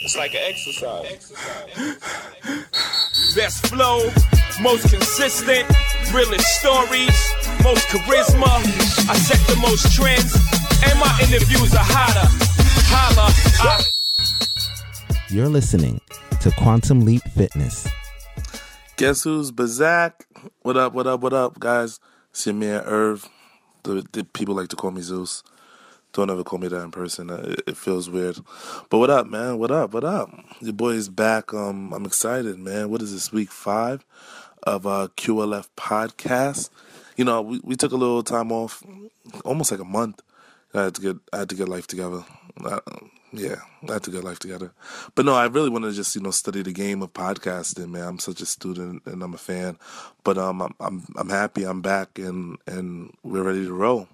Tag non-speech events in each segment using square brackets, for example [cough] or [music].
It's like an exercise. [sighs] Best flow, most consistent, realest stories, most charisma. I set the most trends, and my interviews are hotter. Holla. I- You're listening to Quantum Leap Fitness. Guess who's Bazak? What up, what up, what up, guys? It's your man Irv. The, the people like to call me Zeus. Don't ever call me that in person. Uh, It, feels weird. But what up, man? What up? What up? Your boy is back. Um, I'm excited, man. What is this week five of uh QLF podcast? You know, we, we took a little time off, almost like a month. I had to get I had to get life together. Uh, yeah, I had to get life together. But no, I really want to just you know study the game of podcasting, man. I'm such a student and I'm a fan. But um, I'm I'm I'm happy I'm back and and we're ready to roll.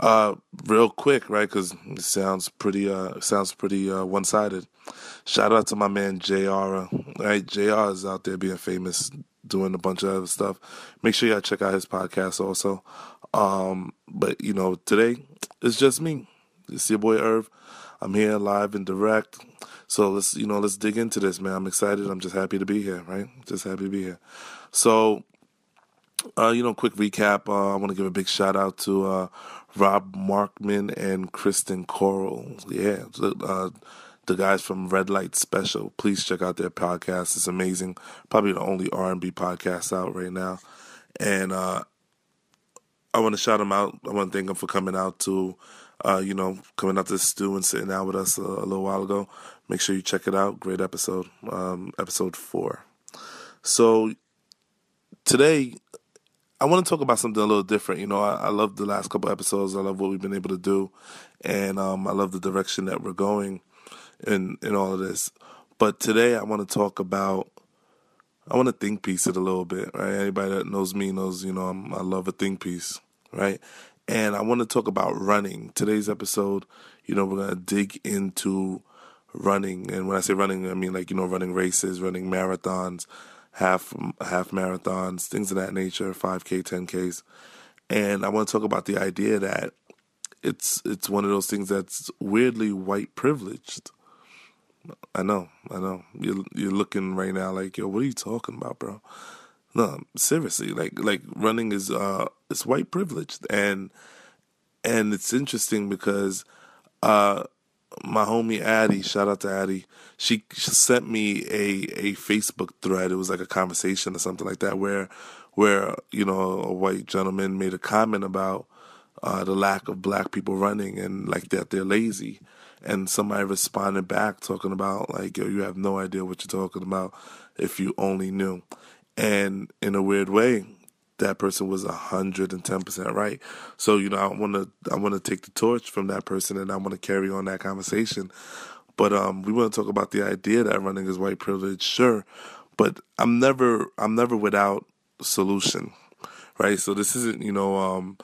Uh, real quick, right? Because it sounds pretty uh sounds pretty uh one sided. Shout out to my man Jr. Right, Jr. is out there being famous, doing a bunch of other stuff. Make sure y'all check out his podcast also. Um, but you know, today it's just me. It's your boy Irv. I'm here live and direct. So let's you know let's dig into this, man. I'm excited. I'm just happy to be here, right? Just happy to be here. So uh, you know, quick recap. Uh, I want to give a big shout out to uh, Rob Markman and Kristen Coral. Yeah, the, uh, the guys from Red Light Special. Please check out their podcast. It's amazing. Probably the only R and B podcast out right now. And uh, I want to shout them out. I want to thank them for coming out to, uh, you know, coming out to the stew and sitting down with us a, a little while ago. Make sure you check it out. Great episode. Um, episode four. So today I want to talk about something a little different. You know, I, I love the last couple episodes. I love what we've been able to do, and um, I love the direction that we're going in in all of this. But today, I want to talk about. I want to think piece it a little bit, right? Anybody that knows me knows, you know, I'm, I love a think piece, right? And I want to talk about running. Today's episode, you know, we're gonna dig into running, and when I say running, I mean like you know, running races, running marathons, half half marathons, things of that nature, 5K, 10Ks. And I want to talk about the idea that it's it's one of those things that's weirdly white privileged. I know, I know. You're you're looking right now like, yo, what are you talking about, bro? No, seriously, like like running is uh it's white privileged and and it's interesting because uh my homie Addie, shout out to Addie. She, she sent me a a Facebook thread. It was like a conversation or something like that, where where you know a white gentleman made a comment about uh, the lack of black people running and like that they're lazy, and somebody responded back talking about like yo, you have no idea what you're talking about if you only knew, and in a weird way, that person was hundred and ten percent right. So you know, I want to I want to take the torch from that person, and I want to carry on that conversation. But um, we want to talk about the idea that running is white privilege, sure, but I'm never I'm never without solution, right? So this isn't you know um,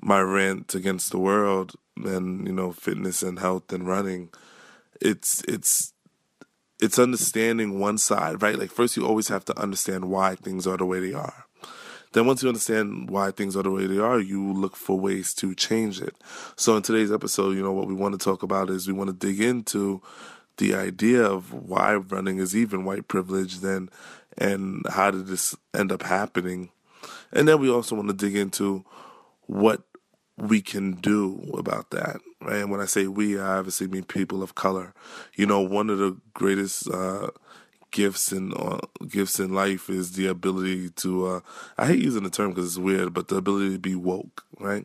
my rant against the world and you know fitness and health and running. It's it's it's understanding one side, right? Like first you always have to understand why things are the way they are. Then once you understand why things are the way they are, you look for ways to change it. So in today's episode, you know, what we want to talk about is we want to dig into the idea of why running is even white privilege then and how did this end up happening. And then we also want to dig into what we can do about that. Right? And when I say we, I obviously mean people of color. You know, one of the greatest uh, gifts in uh, gifts in life is the ability to. Uh, I hate using the term because it's weird, but the ability to be woke, right?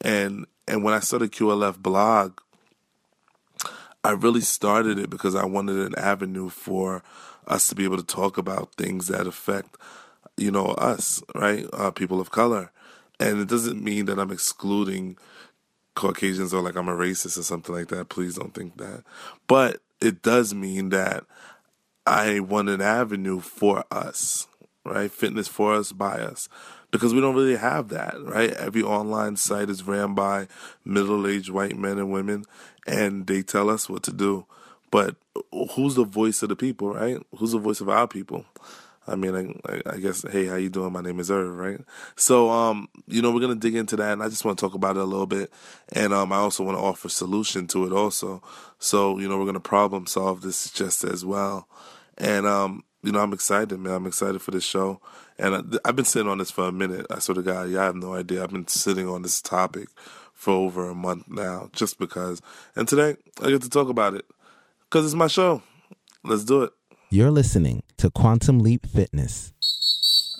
And and when I started QLF blog, I really started it because I wanted an avenue for us to be able to talk about things that affect, you know, us, right? Uh, people of color. And it doesn't mean that I'm excluding Caucasians or like I'm a racist or something like that. Please don't think that. But it does mean that I want an avenue for us, right? Fitness for us, by us. Because we don't really have that, right? Every online site is ran by middle aged white men and women, and they tell us what to do. But who's the voice of the people, right? Who's the voice of our people? I mean, I, I, guess, hey, how you doing? My name is Irv, right? So, um, you know, we're gonna dig into that, and I just want to talk about it a little bit, and um, I also want to offer solution to it, also. So, you know, we're gonna problem solve this just as well, and um, you know, I'm excited, man. I'm excited for this show, and I, have been sitting on this for a minute. I sort of got, yeah, I have no idea. I've been sitting on this topic for over a month now, just because. And today, I get to talk about it because it's my show. Let's do it. You're listening to Quantum Leap Fitness.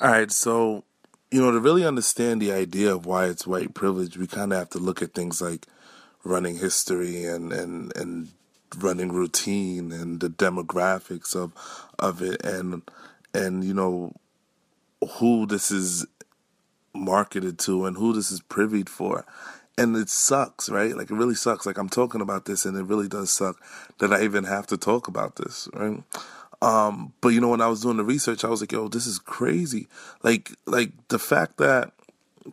All right, so you know to really understand the idea of why it's white privilege, we kind of have to look at things like running history and and and running routine and the demographics of of it and and you know who this is marketed to and who this is privied for and it sucks, right? Like it really sucks. Like I'm talking about this, and it really does suck that I even have to talk about this, right? Um, but you know, when I was doing the research, I was like, yo, this is crazy. Like, like the fact that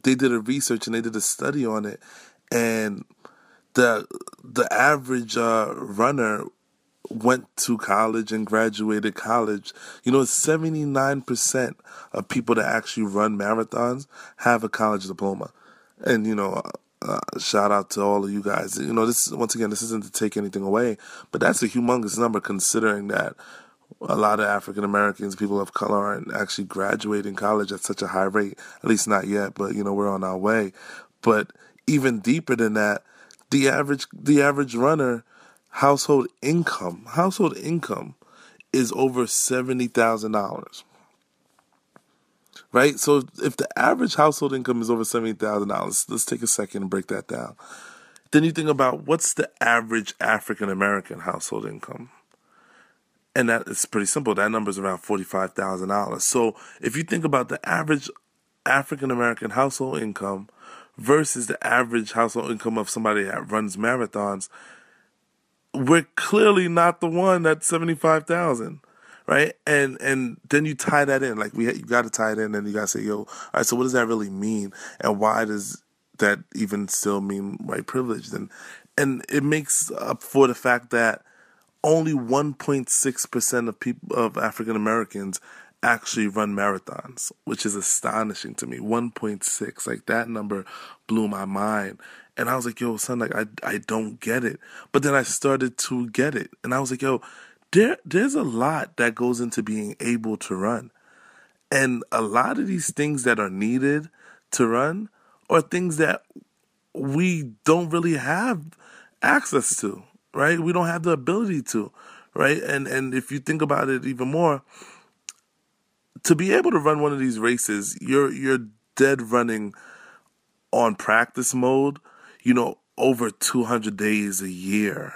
they did a research and they did a study on it, and the the average uh, runner went to college and graduated college. You know, seventy nine percent of people that actually run marathons have a college diploma, and you know. Uh, shout out to all of you guys. You know, this once again, this isn't to take anything away, but that's a humongous number considering that a lot of African Americans, people of color, aren't actually graduating college at such a high rate. At least not yet, but you know we're on our way. But even deeper than that, the average the average runner household income household income is over seventy thousand dollars. Right? So if the average household income is over seventy thousand dollars, let's take a second and break that down. Then you think about what's the average African American household income? and that is pretty simple. That number is around forty-five thousand dollars. So if you think about the average African American household income versus the average household income of somebody that runs marathons, we're clearly not the one at seventy-five thousand, right? And and then you tie that in, like we you got to tie it in, and you got to say, yo, all right. So what does that really mean, and why does that even still mean white privilege? And and it makes up for the fact that only 1.6% of people of African Americans actually run marathons, which is astonishing to me. 1.6, like that number blew my mind. And I was like, yo, son, like I I don't get it. But then I started to get it. And I was like, yo, there there's a lot that goes into being able to run. And a lot of these things that are needed to run are things that we don't really have access to right? We don't have the ability to, right? And and if you think about it even more, to be able to run one of these races, you're you're dead running on practice mode, you know, over 200 days a year.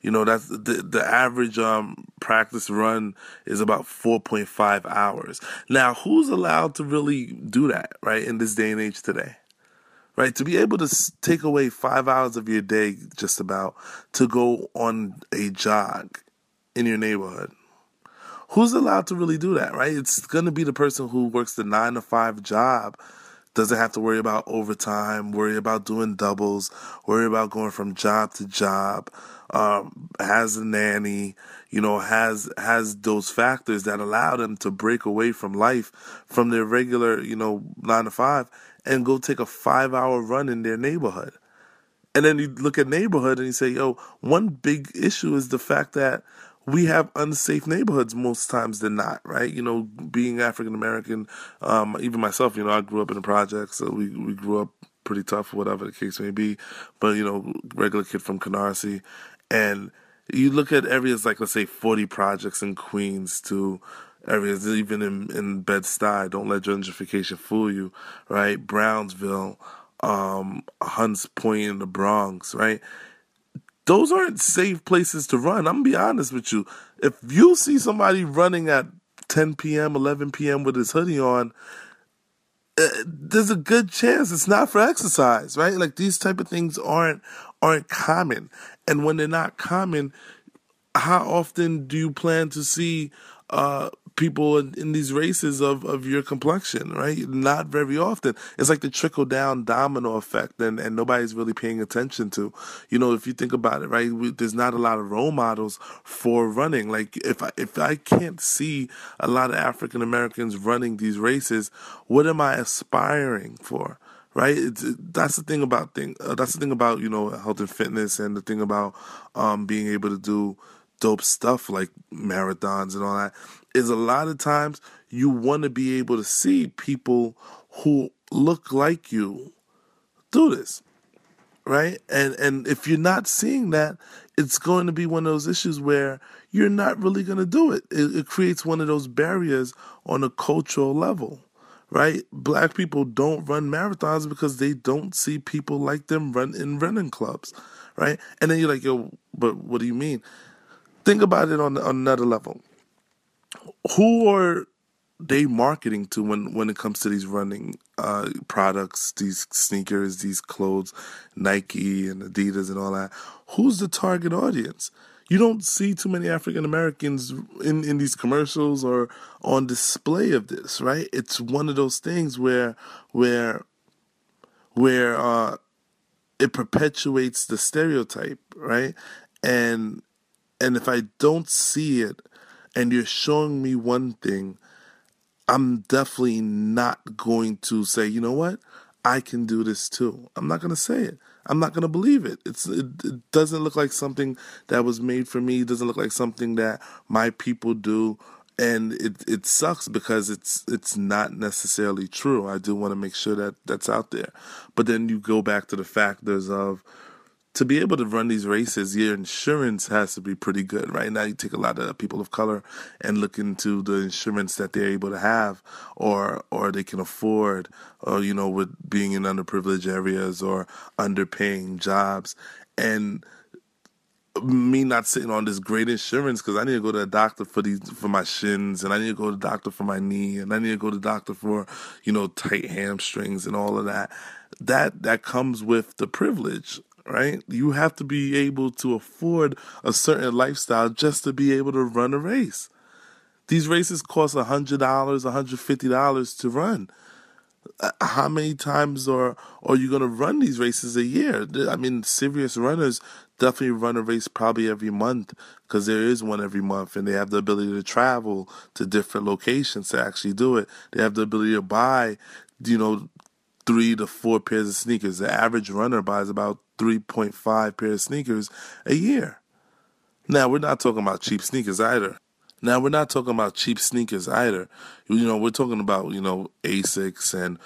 You know, that's the the average um practice run is about 4.5 hours. Now, who's allowed to really do that, right, in this day and age today? right? To be able to take away five hours of your day, just about, to go on a jog in your neighborhood. Who's allowed to really do that, right? It's going to be the person who works the nine to five job, doesn't have to worry about overtime, worry about doing doubles, worry about going from job to job, um, has a nanny, you know, has has those factors that allow them to break away from life, from their regular, you know, nine to five, and go take a five hour run in their neighborhood. And then you look at neighborhood and you say, yo, one big issue is the fact that we have unsafe neighborhoods most times than not, right? You know, being African American, um, even myself, you know, I grew up in the projects, so we, we grew up pretty tough, whatever the case may be. But, you know, regular kid from Canarsie. And you look at areas like, let's say, 40 projects in Queens to areas, even in, in Bed-Stuy. Don't let gentrification fool you, right? Brownsville, um, Hunts Point in the Bronx, right? Those aren't safe places to run. I'm gonna be honest with you. If you see somebody running at 10 p.m., 11 p.m. with his hoodie on, uh, there's a good chance it's not for exercise, right? Like these type of things aren't aren't common, and when they're not common, how often do you plan to see uh, people in, in, these races of, of your complexion, right? Not very often. It's like the trickle down domino effect, and, and nobody's really paying attention to. You know, if you think about it, right? We, there's not a lot of role models for running. Like if I if I can't see a lot of African Americans running these races, what am I aspiring for? Right, it's, that's the thing about thing. Uh, that's the thing about you know health and fitness, and the thing about um, being able to do dope stuff like marathons and all that is a lot of times you want to be able to see people who look like you do this right and and if you're not seeing that it's going to be one of those issues where you're not really going to do it. it it creates one of those barriers on a cultural level right black people don't run marathons because they don't see people like them run in running clubs right and then you're like yo but what do you mean think about it on, on another level. Who are they marketing to when when it comes to these running uh, products, these sneakers, these clothes, Nike and Adidas and all that? Who's the target audience? You don't see too many African Americans in, in these commercials or on display of this, right? It's one of those things where where where uh, it perpetuates the stereotype, right? And and if I don't see it and you're showing me one thing, I'm definitely not going to say, you know what? I can do this too. I'm not going to say it. I'm not going to believe it. It's it, it, doesn't look like something that was made for me. It doesn't look like something that my people do and it it sucks because it's it's not necessarily true. I do want to make sure that that's out there. But then you go back to the factors of to be able to run these races, your insurance has to be pretty good. Right now, you take a lot of people of color and look into the insurance that they're able to have, or or they can afford, or you know, with being in underprivileged areas or underpaying jobs, and me not sitting on this great insurance because I need to go to a doctor for these for my shins and I need to go to the doctor for my knee and I need to go to the doctor for you know tight hamstrings and all of that. That that comes with the privilege right? You have to be able to afford a certain lifestyle just to be able to run a race. These races cost $100, $150 to run. Uh, how many times are are you going to run these races a year? I mean, serious runners definitely run a race probably every month because there is one every month, and they have the ability to travel to different locations to actually do it. They have the ability to buy, you know, three to four pairs of sneakers. The average runner buys about 3.5 pair of sneakers a year. Now, we're not talking about cheap sneakers either. Now, we're not talking about cheap sneakers either. You know, we're talking about, you know, Asics and,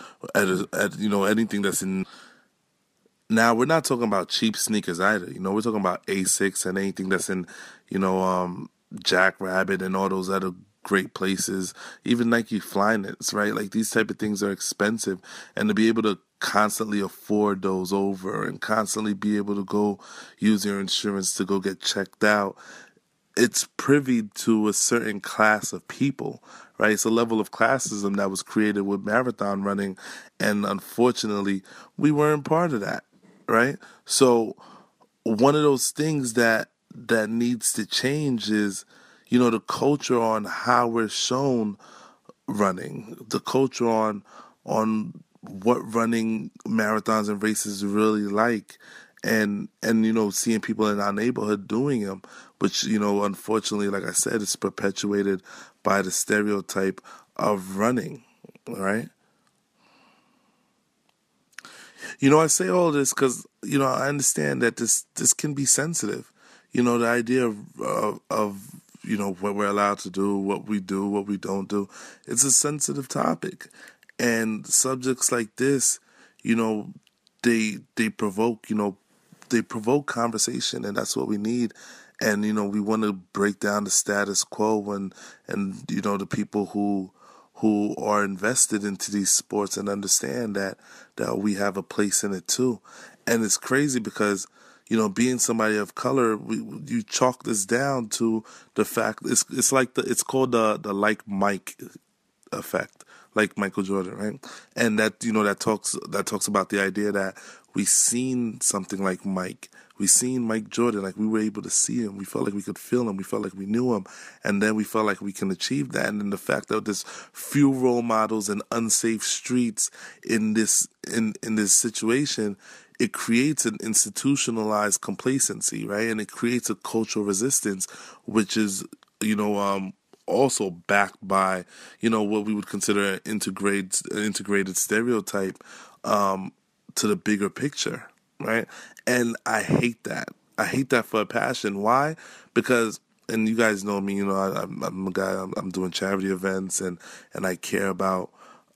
you know, anything that's in. Now, we're not talking about cheap sneakers either. You know, we're talking about Asics and anything that's in, you know, um, Jackrabbit and all those other great places, even Nike Flyknits, right? Like these type of things are expensive, and to be able to constantly afford those over and constantly be able to go use your insurance to go get checked out, it's privy to a certain class of people, right? It's a level of classism that was created with marathon running, and unfortunately, we weren't part of that, right? So, one of those things that that needs to change is you know, the culture on how we're shown running, the culture on on what running marathons and races really like and and you know seeing people in our neighborhood doing them which you know unfortunately like i said it's perpetuated by the stereotype of running right? You know i say all this because you know i understand that this this can be sensitive. You know the idea of, of, of you know what we're allowed to do, what we do, what we don't do. It's a sensitive topic, and subjects like this, you know, they they provoke, you know, they provoke conversation, and that's what we need. And you know, we want to break down the status quo and and you know the people who who are invested into these sports and understand that that we have a place in it too. And it's crazy because you know, being somebody of color, we, you chalk this down to the fact it's it's like the it's called the the like Mike effect, like Michael Jordan, right? And that you know that talks that talks about the idea that we seen something like Mike. We seen Mike Jordan, like we were able to see him. We felt like we could feel him. We felt like we knew him, and then we felt like we can achieve that. And then the fact that there's few role models and unsafe streets in this in in this situation, it creates an institutionalized complacency, right? And it creates a cultural resistance, which is you know um, also backed by you know what we would consider an integrated integrated stereotype um, to the bigger picture, right? And I hate that. I hate that for a passion. Why? Because and you guys know me. You know I, am a guy. I'm, I'm doing charity events and and I care about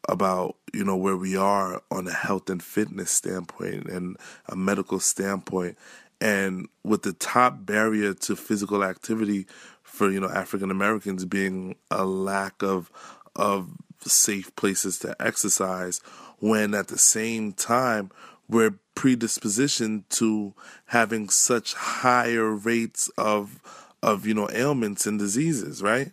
about you know where we are on a health and fitness standpoint and a medical standpoint. And with the top barrier to physical activity for you know African Americans being a lack of of safe places to exercise when at the same time we're predispositioned to having such higher rates of of you know ailments and diseases right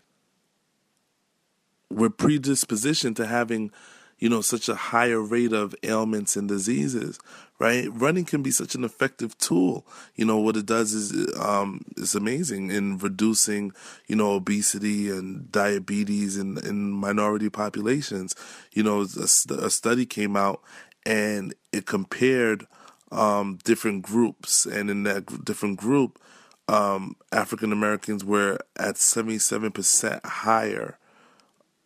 we're predispositioned to having you know, such a higher rate of ailments and diseases, right? Running can be such an effective tool. You know, what it does is um, it's amazing in reducing, you know, obesity and diabetes in, in minority populations. You know, a, a study came out and it compared um, different groups, and in that different group, um, African Americans were at 77% higher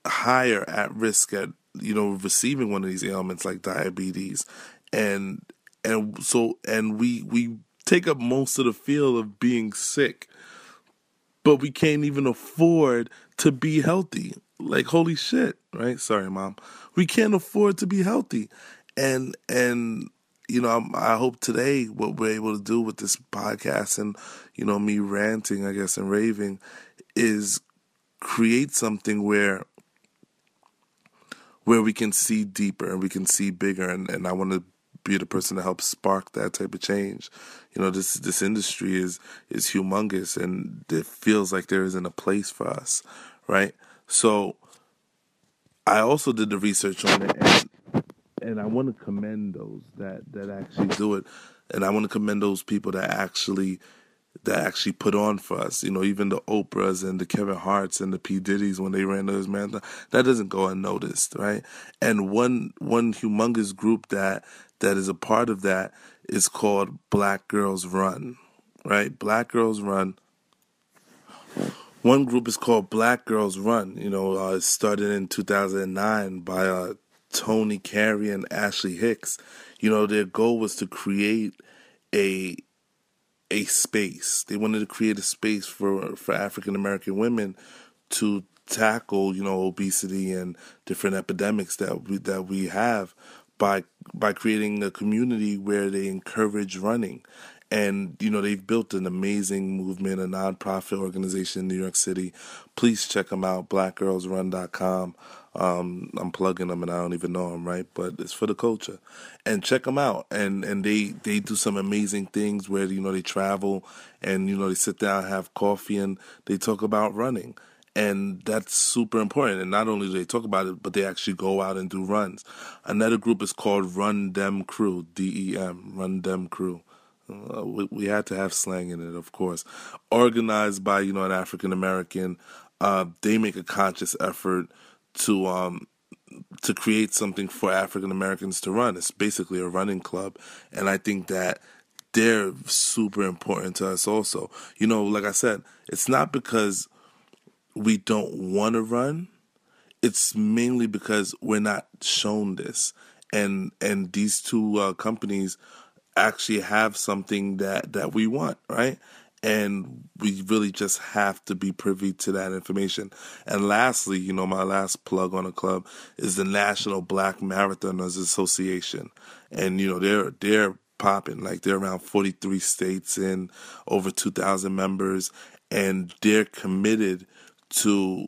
higher at risk at you know receiving one of these ailments like diabetes. And and so and we we take up most of the field of being sick but we can't even afford to be healthy. Like holy shit right? Sorry mom. We can't afford to be healthy. And and you know i hope today what we're able to do with this podcast and you know me ranting i guess and raving is create something where where we can see deeper and we can see bigger and, and I want to be the person to help spark that type of change. You know, this this industry is is humongous and it feels like there isn't a place for us, right? So I also did the research on it and and I want to commend those that that actually do it and I want to commend those people that actually that actually put on for us. You know, even the Oprahs and the Kevin Harts and the P Diddy's when they ran those marathons, that doesn't go unnoticed, right? And one one humongous group that that is a part of that is called Black Girls Run, right? Black Girls Run. One group is called Black Girls Run. You know, uh, it started in 2009 by uh, Toni Carey and Ashley Hicks. You know, their goal was to create a a space. They wanted to create a space for for African American women to tackle, you know, obesity and different epidemics that we that we have by by creating a community where they encourage running. And you know they've built an amazing movement, a nonprofit organization in New York City. Please check them out, blackgirlsrun.com. Um, I'm plugging them and I don't even know them, right? But it's for the culture, and check them out. And and they they do some amazing things where you know they travel and you know they sit down, have coffee, and they talk about running. And that's super important. And not only do they talk about it, but they actually go out and do runs. Another group is called Run Dem Crew, D E M, Run Dem Crew. Uh, we, we, had to have slang in it, of course. Organized by you know an African American, uh, they make a conscious effort to um to create something for African Americans to run. It's basically a running club, and I think that they're super important to us also. You know, like I said, it's not because we don't want to run. It's mainly because we're not shown this, and and these two uh, companies actually have something that that we want, right? and we really just have to be privy to that information. And lastly, you know, my last plug on the club is the National Black Marathoners Association, and you know they're they're popping like they're around 43 states and over 2,000 members, and they're committed to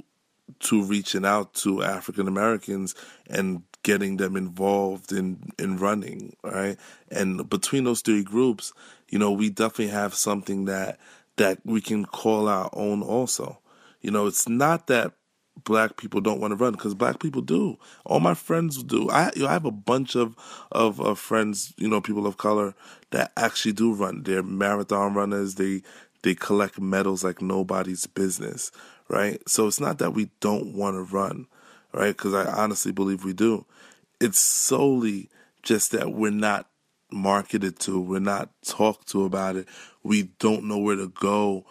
to reaching out to African Americans and getting them involved in in running, right? And between those three groups, you know, we definitely have something that that we can call our own also. You know, it's not that black people don't want to run because black people do. All my friends do. I you know, I have a bunch of, of of friends, you know, people of color that actually do run. They're marathon runners. They they collect medals like nobody's business, right? So it's not that we don't want to run, right? Because I honestly believe we do. It's solely just that we're not marketed to, we're not talked to about it. We don't know where to go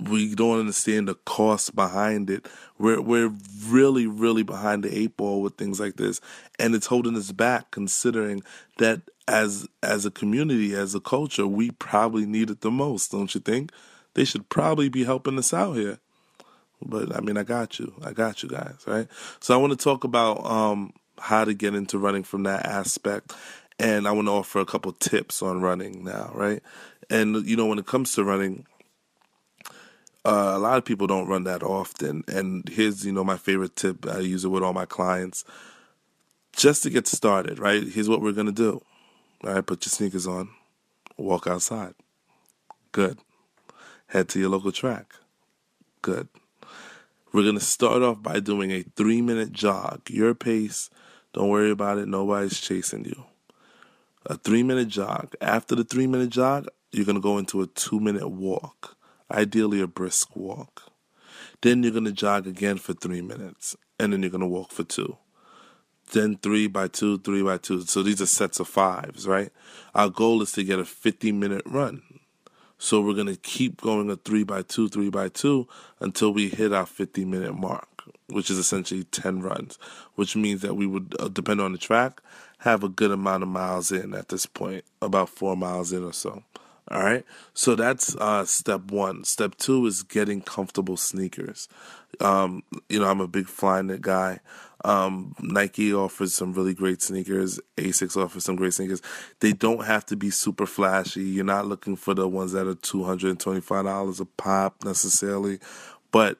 we don't understand the cost behind it. We're we're really really behind the eight ball with things like this, and it's holding us back. Considering that as as a community, as a culture, we probably need it the most. Don't you think? They should probably be helping us out here. But I mean, I got you. I got you guys, right? So I want to talk about um, how to get into running from that aspect, and I want to offer a couple tips on running now, right? And you know, when it comes to running uh, a lot of people don't run that often. And here's, you know, my favorite tip. I use it with all my clients. Just to get started, right? Here's what we're gonna do. All right, put your sneakers on, walk outside. Good. Head to your local track. Good. We're gonna start off by doing a three minute jog. Your pace. Don't worry about it. Nobody's chasing you. A three minute jog. After the three minute jog, you're gonna go into a two minute walk ideally a brisk walk. Then you're going to jog again for three minutes, and then you're going to walk for two. Then three by two, three by two. So these are sets of fives, right? Our goal is to get a 50 minute run. So we're going to keep going a three by two, three by two until we hit our 50 minute mark, which is essentially 10 runs, which means that we would, uh, depend on the track, have a good amount of miles in at this point, about four miles in or so. All right. So that's uh, step one. Step two is getting comfortable sneakers. Um, you know, I'm a big Flyknit guy. Um, Nike offers some really great sneakers. Asics offers some great sneakers. They don't have to be super flashy. You're not looking for the ones that are $225 a pop necessarily, but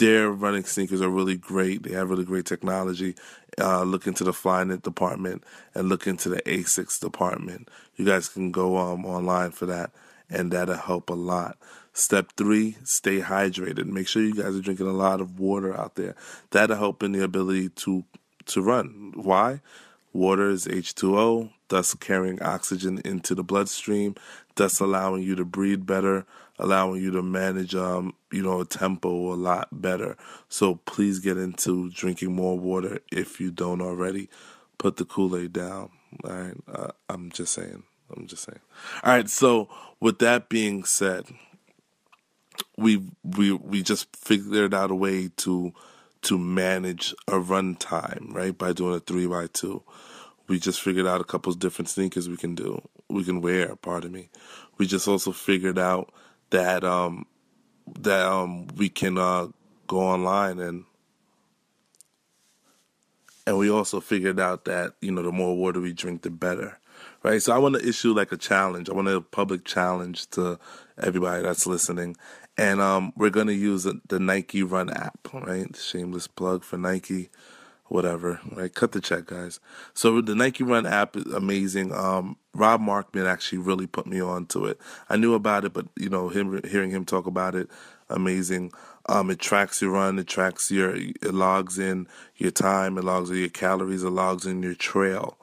their running sneakers are really great. They have really great technology. Uh, look into the Flyknit department and look into the Asics department. You guys can go um, online for that, and that'll help a lot. Step three, stay hydrated. Make sure you guys are drinking a lot of water out there. That'll help in the ability to to run. Why? Water is H2O, thus carrying oxygen into the bloodstream, thus allowing you to breathe better, allowing you to manage um you know a tempo a lot better. So please get into drinking more water if you don't already. Put the Kool Aid down. All right, uh, I'm just saying. I'm just saying. All right. So with that being said, we we we just figured out a way to to manage a runtime, right by doing a three by two. We just figured out a couple of different sneakers we can do. We can wear. Pardon me. We just also figured out that um that um we can uh go online and and we also figured out that you know the more water we drink the better right? So I want to issue like a challenge. I want a public challenge to everybody that's listening, and um, we're gonna use the Nike Run app, right? Shameless plug for Nike, whatever, right? Cut the check, guys. So the Nike Run app is amazing. Um, Rob Markman actually really put me on to it. I knew about it, but you know, him hearing him talk about it, amazing. Um, it tracks your run, it tracks your, it logs in your time, it logs in your calories, it logs in your trail.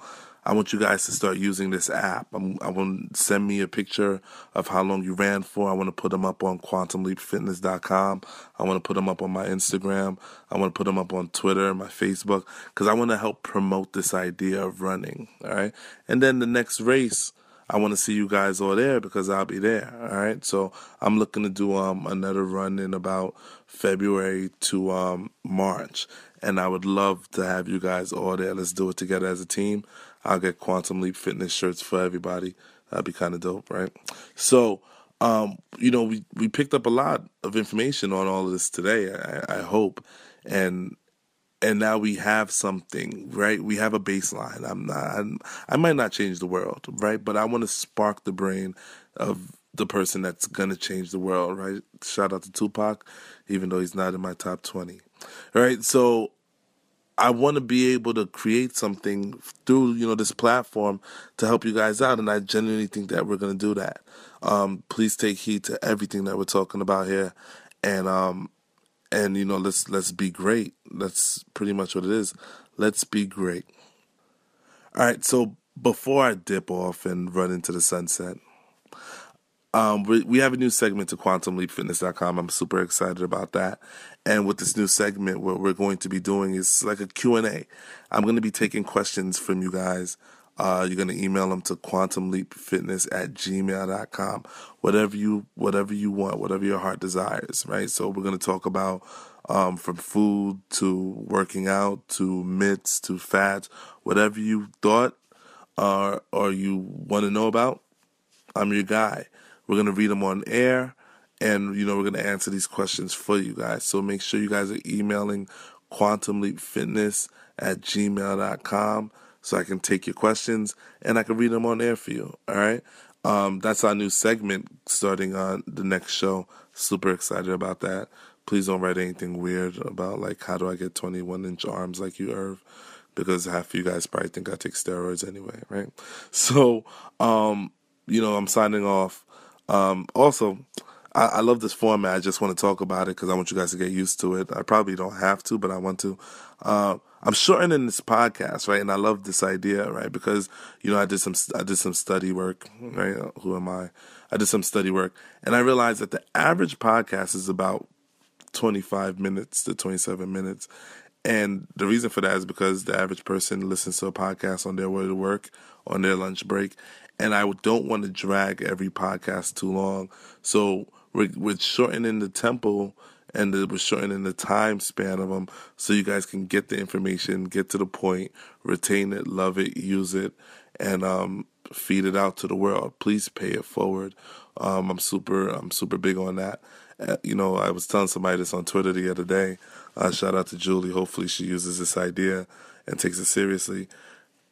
I want you guys to start using this app. I'm, I want send me a picture of how long you ran for. I want to put them up on quantumleapfitness.com. I want to put them up on my Instagram. I want to put them up on Twitter, my Facebook, because I want to help promote this idea of running. All right. And then the next race, I want to see you guys all there because I'll be there. All right. So I'm looking to do um, another run in about February to um, March. And I would love to have you guys all there. Let's do it together as a team. I'll get Quantum Leap Fitness shirts for everybody. That'd be kind of dope, right? So, um, you know, we, we picked up a lot of information on all of this today. I, I hope, and and now we have something, right? We have a baseline. I'm not. I'm, I might not change the world, right? But I want to spark the brain of the person that's gonna change the world, right? Shout out to Tupac, even though he's not in my top twenty, right? So I want to be able to create something through you know this platform to help you guys out, and I genuinely think that we're going to do that. Um, please take heed to everything that we're talking about here, and um, and you know let's let's be great. That's pretty much what it is. Let's be great. All right, so before I dip off and run into the sunset, um, we, have a new segment to quantumleapfitness.com. I'm super excited about that. And with this new segment, what we're going to be doing is like a Q&A. I'm going to be taking questions from you guys. Uh, you're going to email them to quantumleapfitness at gmail.com. Whatever you, whatever you want, whatever your heart desires, right? So we're going to talk about um, from food to working out to myths to fats, whatever you thought uh, or you want to know about, I'm your guy. We're going to read them on air and, you know, we're going to answer these questions for you guys. So make sure you guys are emailing quantumleapfitness at gmail.com so I can take your questions and I can read them on air for you. All right. Um, that's our new segment starting on the next show. Super excited about that. Please don't write anything weird about like how do I get 21 inch arms like you, Irv, because half of you guys probably think I take steroids anyway, right? [laughs] So, um, you know, I'm signing off. Um, also, I, I, love this format. I just want to talk about it because I want you guys to get used to it. I probably don't have to, but I want to. Uh, I'm shortening this podcast, right? And I love this idea, right? Because you know, I did some I did some study work, right? Who am I? I did some study work, and I realized that the average podcast is about 25 minutes to 27 minutes. And the reason for that is because the average person listens to a podcast on their way to work, on their lunch break, and I don't want to drag every podcast too long. So we're, we're shortening the tempo and we're shortening the time span of them so you guys can get the information, get to the point, retain it, love it, use it, and um, feed it out to the world. Please pay it forward. Um, I'm super, I'm super big on that. Uh, you know, I was telling somebody this on Twitter the other day. Uh, shout out to Julie. Hopefully, she uses this idea and takes it seriously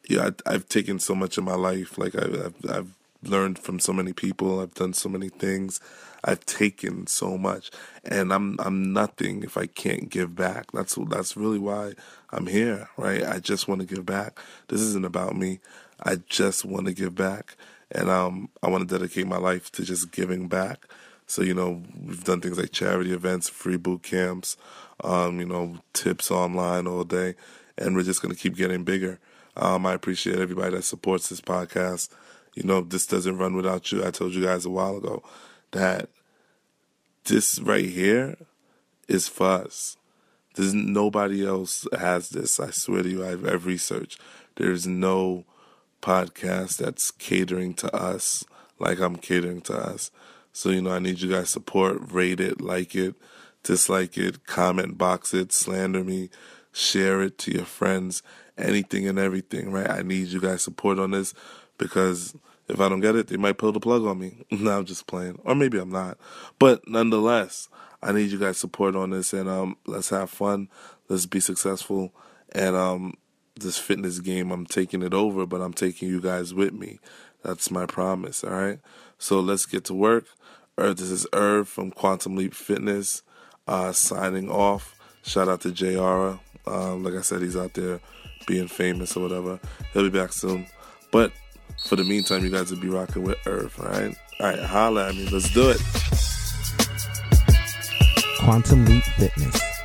yeah, I, have taken so much in my life. Like I, have I've learned from so many people. I've done so many things. I've taken so much, and I'm I'm nothing if I can't give back. That's that's really why I'm here, right? I just want to give back. This isn't about me. I just want to give back, and um, I want to dedicate my life to just giving back. So you know, we've done things like charity events, free boot camps, um, you know, tips online all day, and we're just gonna keep getting bigger. Um, I appreciate everybody that supports this podcast. You know, this doesn't run without you. I told you guys a while ago that this right here is for us. There's nobody else has this. I swear to you, I've, I've researched. There's no podcast that's catering to us like I'm catering to us. So, you know, I need you guys support, rate it, like it, dislike it, comment box it, slander me, share it to your friends anything and everything, right? I need you guys' support on this because if I don't get it, they might pull the plug on me. [laughs] no, I'm just playing. Or maybe I'm not. But nonetheless, I need you guys' support on this and um let's have fun. Let's be successful. And um this fitness game, I'm taking it over, but I'm taking you guys with me. That's my promise, all right? So let's get to work. Irv, this is Irv from Quantum Leap Fitness, uh, signing off. Shout out to JR. Um, like I said, he's out there being famous or whatever. He'll be back soon. But for the meantime, you guys will be rocking with Irv, all right? All right, holla at me. Let's do it. Quantum Leap Fitness